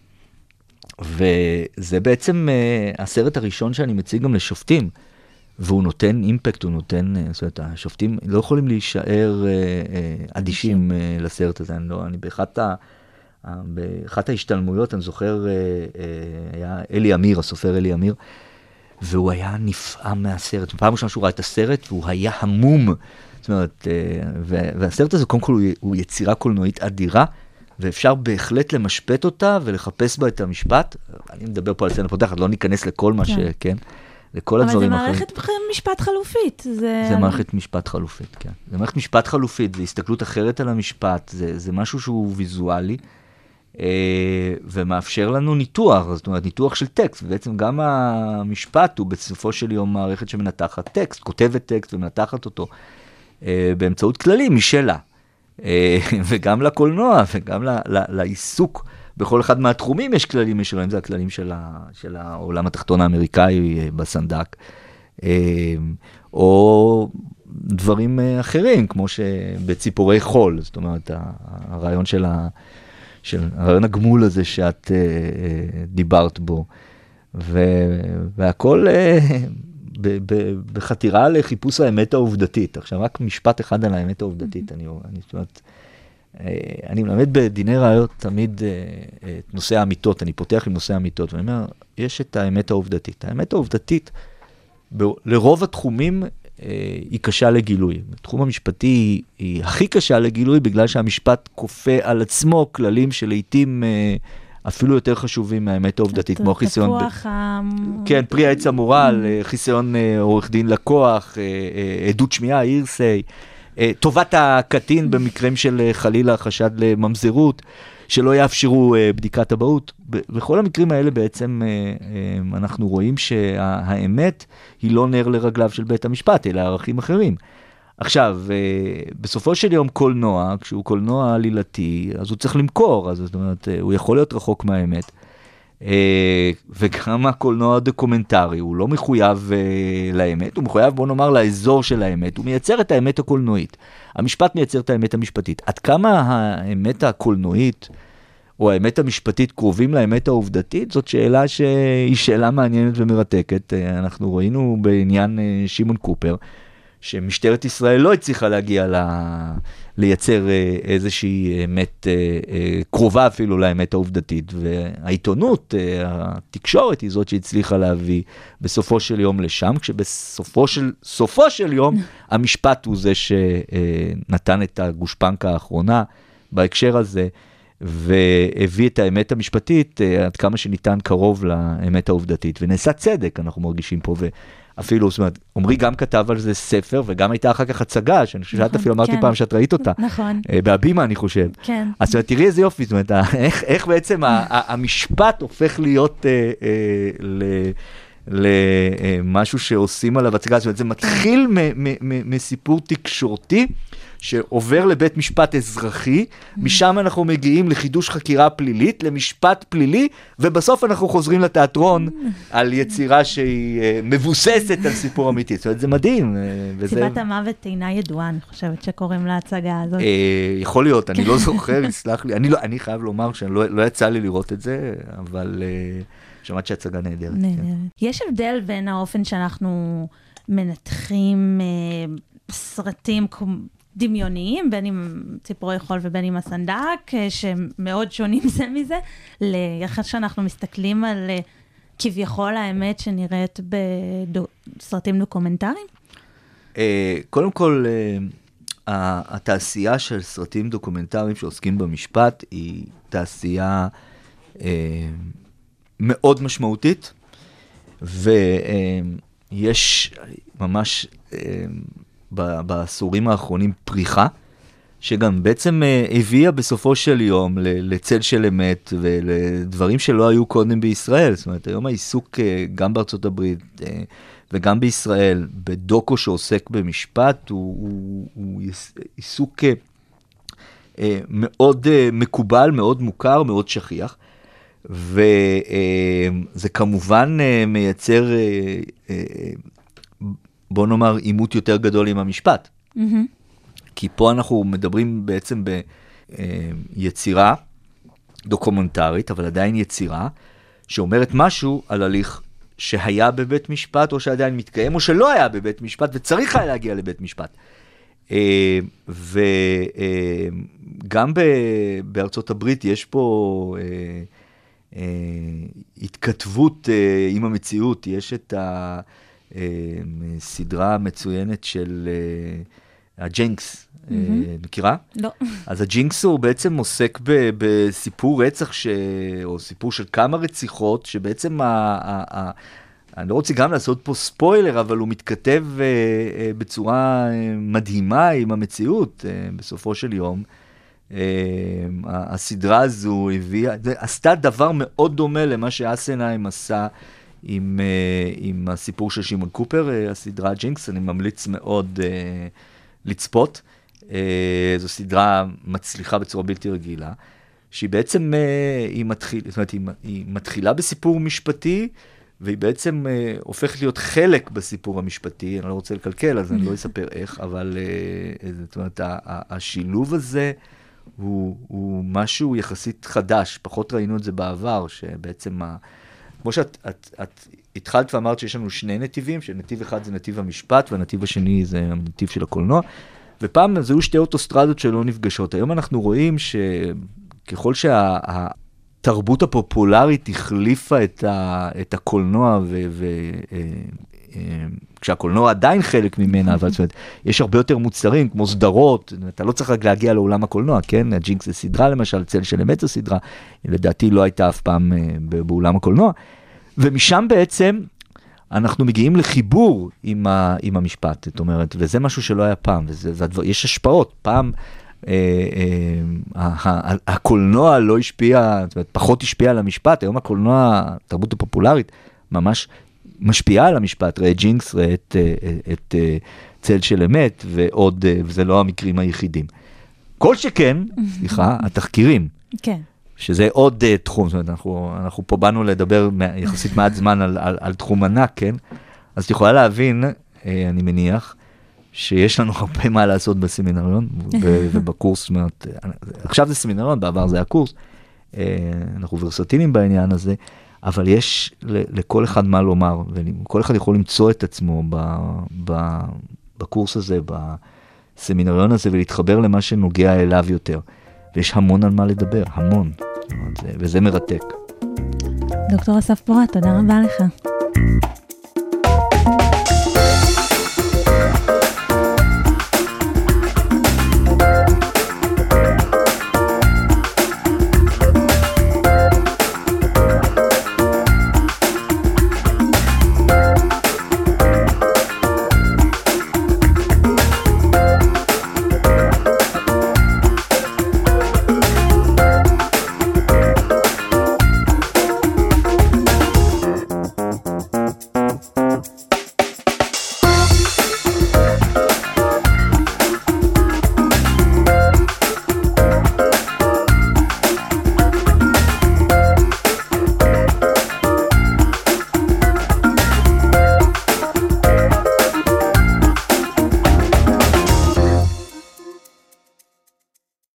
וזה בעצם uh, הסרט הראשון שאני מציג גם לשופטים, והוא נותן אימפקט, הוא נותן, uh, זאת אומרת, השופטים לא יכולים להישאר uh, uh, אדישים uh, לסרט הזה, אני לא, אני באחת ה... באחת ההשתלמויות, אני זוכר, היה אלי אמיר, הסופר אלי אמיר, והוא היה נפעם מהסרט. פעם ראשונה שהוא ראה את הסרט, והוא היה המום. זאת אומרת, והסרט הזה, קודם כל, הוא יצירה קולנועית אדירה, ואפשר בהחלט למשפט אותה ולחפש בה את המשפט. אני מדבר פה על סצנה פותחת, לא ניכנס לכל מה ש... כן. לכל הדברים האחרים. אבל זה מערכת משפט חלופית. זה... זה מערכת משפט חלופית, כן. זה מערכת משפט חלופית, זה הסתכלות אחרת על המשפט, זה, זה משהו שהוא ויזואלי, אה, ומאפשר לנו ניתוח, זאת אומרת, ניתוח של טקסט. בעצם גם המשפט הוא בסופו של יום מערכת שמנתחת טקסט, כותבת טקסט ומנתחת אותו אה, באמצעות כללים משלה. אה, וגם לקולנוע וגם לעיסוק בכל אחד מהתחומים יש כללים משלהם, זה הכללים של, ה, של העולם התחתון האמריקאי אה, בסנדק, אה, או דברים אחרים, כמו שבציפורי חול, זאת אומרת, הרעיון של, ה, של הרעיון הגמול הזה שאת דיברת בו, ו, והכל בחתירה לחיפוש האמת העובדתית. עכשיו, רק משפט אחד על האמת העובדתית, אני, אני, זאת אה, אני מלמד בדיני ראיות תמיד אה, את נושא האמיתות, אני פותח עם נושא האמיתות, ואני אומר, יש את האמת העובדתית. האמת העובדתית, ב- לרוב התחומים אה, היא קשה לגילוי. בתחום המשפטי היא, היא הכי קשה לגילוי, בגלל שהמשפט כופה על עצמו כללים שלעיתים... אפילו יותר חשובים מהאמת העובדתית, כמו חיסיון... תפוח ה... כן, פרי העץ המורל, mm. חיסיון עורך דין לקוח, עדות שמיעה, אירסיי. אה, טובת הקטין במקרים של אה, חלילה חשד לממזרות, שלא יאפשרו אה, בדיקת אבהות. בכל המקרים האלה בעצם אנחנו רואים שהאמת היא לא נר לרגליו של בית המשפט, אלא ערכים אחרים. עכשיו, בסופו של יום קולנוע, כשהוא קולנוע עלילתי, אז הוא צריך למכור, אז זאת אומרת, הוא יכול להיות רחוק מהאמת. אה, וגם הקולנוע הדוקומנטרי, הוא לא מחויב אה, לאמת, הוא מחויב, בוא נאמר, לאזור של האמת, הוא מייצר את האמת הקולנועית. המשפט מייצר את האמת המשפטית. עד כמה האמת הקולנועית או האמת המשפטית קרובים לאמת העובדתית, זאת שאלה שהיא שאלה מעניינת ומרתקת. אה, אנחנו ראינו בעניין אה, שמעון קופר, שמשטרת ישראל לא הצליחה להגיע ל... לייצר אה, איזושהי אמת קרובה אפילו לאמת העובדתית, והעיתונות, התקשורת היא זאת שהצליחה להביא בסופו של יום לשם, כשבסופו של, סופו של יום המשפט הוא זה שנתן את הגושפנקה האחרונה בהקשר הזה. והביא את האמת המשפטית אה, עד כמה שניתן קרוב לאמת העובדתית, ונעשה צדק, אנחנו מרגישים פה, ואפילו, זאת אומרת, עמרי גם כתב על זה ספר, וגם הייתה אחר כך הצגה, שאני חושב שאת נכון, אפילו אמרתי כן. פעם שאת ראית אותה. נכון. אה, בהבימה, אני חושב. כן. אז זאת אומרת, תראי איזה יופי, זאת אומרת, איך, איך בעצם המשפט הופך להיות אה, אה, ל... למשהו שעושים עליו הצגה, זאת אומרת, זה מתחיל מסיפור תקשורתי שעובר לבית משפט אזרחי, משם אנחנו מגיעים לחידוש חקירה פלילית, למשפט פלילי, ובסוף אנחנו חוזרים לתיאטרון על יצירה שהיא אה, מבוססת על סיפור אמיתי. זאת אומרת, זה מדהים. אה, וזה- סיבת המוות אינה ידועה, אני חושבת שקוראים להצגה הזאת. אה, יכול להיות, אני לא זוכר, יסלח לי. אני לא- אני חייב לומר שלא לא יצא לי לראות את זה, אבל שמעתי שהצגה נהדרת. כן. נהדרת. יש הבדל בין האופן שאנחנו מנתחים אה, סרטים דמיוניים, בין אם ציפורי חול ובין אם הסנדק, אה, שהם מאוד שונים זה מזה, לאיך שאנחנו מסתכלים על אה, כביכול האמת שנראית בסרטים דוקומנטריים. אה, קודם כל, התעשייה של סרטים דוקומנטריים שעוסקים במשפט היא תעשייה מאוד משמעותית, ויש ממש בעשורים האחרונים פריחה. שגם בעצם אה, הביאה בסופו של יום לצל של אמת ולדברים שלא היו קודם בישראל. זאת אומרת, היום העיסוק אה, גם בארצות הברית אה, וגם בישראל בדוקו שעוסק במשפט הוא, הוא, הוא עיס- עיסוק מאוד מקובל, מאוד מוכר, מאוד שכיח. וזה כמובן מייצר, בוא נאמר, עימות יותר גדול עם המשפט. מהמם. כי פה אנחנו מדברים בעצם ביצירה דוקומנטרית, אבל עדיין יצירה, שאומרת משהו על הליך שהיה בבית משפט, או שעדיין מתקיים, או שלא היה בבית משפט, וצריך היה להגיע לבית משפט. אה, וגם בארצות הברית יש פה אה, אה, התכתבות אה, עם המציאות, יש את הסדרה המצוינת של אה, הג'ינקס, אה. מכירה? לא. אז הג'ינקס הוא בעצם עוסק ב, בסיפור רצח, ש... או סיפור של כמה רציחות, שבעצם ה, ה, ה, אני לא רוצה גם לעשות פה ספוילר, אבל הוא מתכתב אה, אה, בצורה אה, מדהימה עם המציאות אה, בסופו של יום. אה, הסדרה הזו הביאה, עשתה דבר מאוד דומה למה שאסנהיים עשה עם, אה, עם הסיפור של שמעון קופר, אה, הסדרה ג'ינקס, אני ממליץ מאוד אה, לצפות. זו סדרה מצליחה בצורה בלתי רגילה, שהיא בעצם, היא, מתחיל, זאת אומרת, היא, היא מתחילה בסיפור משפטי, והיא בעצם אה, הופכת להיות חלק בסיפור המשפטי, אני לא רוצה לקלקל, אז אני לא אספר איך, אבל אה, זאת אומרת, ה- ה- השילוב הזה הוא, הוא משהו יחסית חדש, פחות ראינו את זה בעבר, שבעצם, ה, כמו שאת את, את התחלת ואמרת שיש לנו שני נתיבים, שנתיב אחד זה נתיב המשפט, והנתיב השני זה הנתיב של הקולנוע. ופעם אז היו שתי אוטוסטרדות שלא נפגשות. היום אנחנו רואים שככל שהתרבות הפופולרית החליפה את, ה, את הקולנוע, ו, ו, אה, כשהקולנוע עדיין חלק ממנה, אבל זאת אומרת, יש הרבה יותר מוצרים כמו סדרות, אתה לא צריך רק להגיע לעולם הקולנוע, כן? הג'ינקס זה סדרה למשל, צל של אמת זו סדרה, לדעתי לא הייתה אף פעם אה, באולם הקולנוע. ומשם בעצם אנחנו מגיעים לחיבור עם, ה, עם המשפט, זאת אומרת, וזה משהו שלא היה פעם, וזה, זה, הדבר- יש השפעות. פעם אה, אה, הקולנוע לא השפיע, זאת אומרת, פחות השפיע על המשפט, היום הקולנוע, התרבות הפופולרית, ממש משפיעה על המשפט. ראה ג'ינקס, ראה את, אה, אה, את אה, צל של אמת, ועוד, וזה לא המקרים היחידים. כל שכן, סליחה, התחקירים. כן. שזה עוד uh, תחום, זאת אומרת, אנחנו, אנחנו פה באנו לדבר יחסית מעט זמן על, על, על תחום ענק, כן? אז את יכולה להבין, uh, אני מניח, שיש לנו הרבה מה לעשות בסמינריון ובקורס, זאת אומרת, עכשיו זה סמינריון, בעבר זה היה קורס, uh, אנחנו ורסטיליים בעניין הזה, אבל יש לכל אחד מה לומר, וכל אחד יכול למצוא את עצמו ב, ב, בקורס הזה, בסמינריון הזה, ולהתחבר למה שנוגע אליו יותר. ויש המון על מה לדבר, המון, וזה מרתק. דוקטור אסף פורת, תודה רבה לך.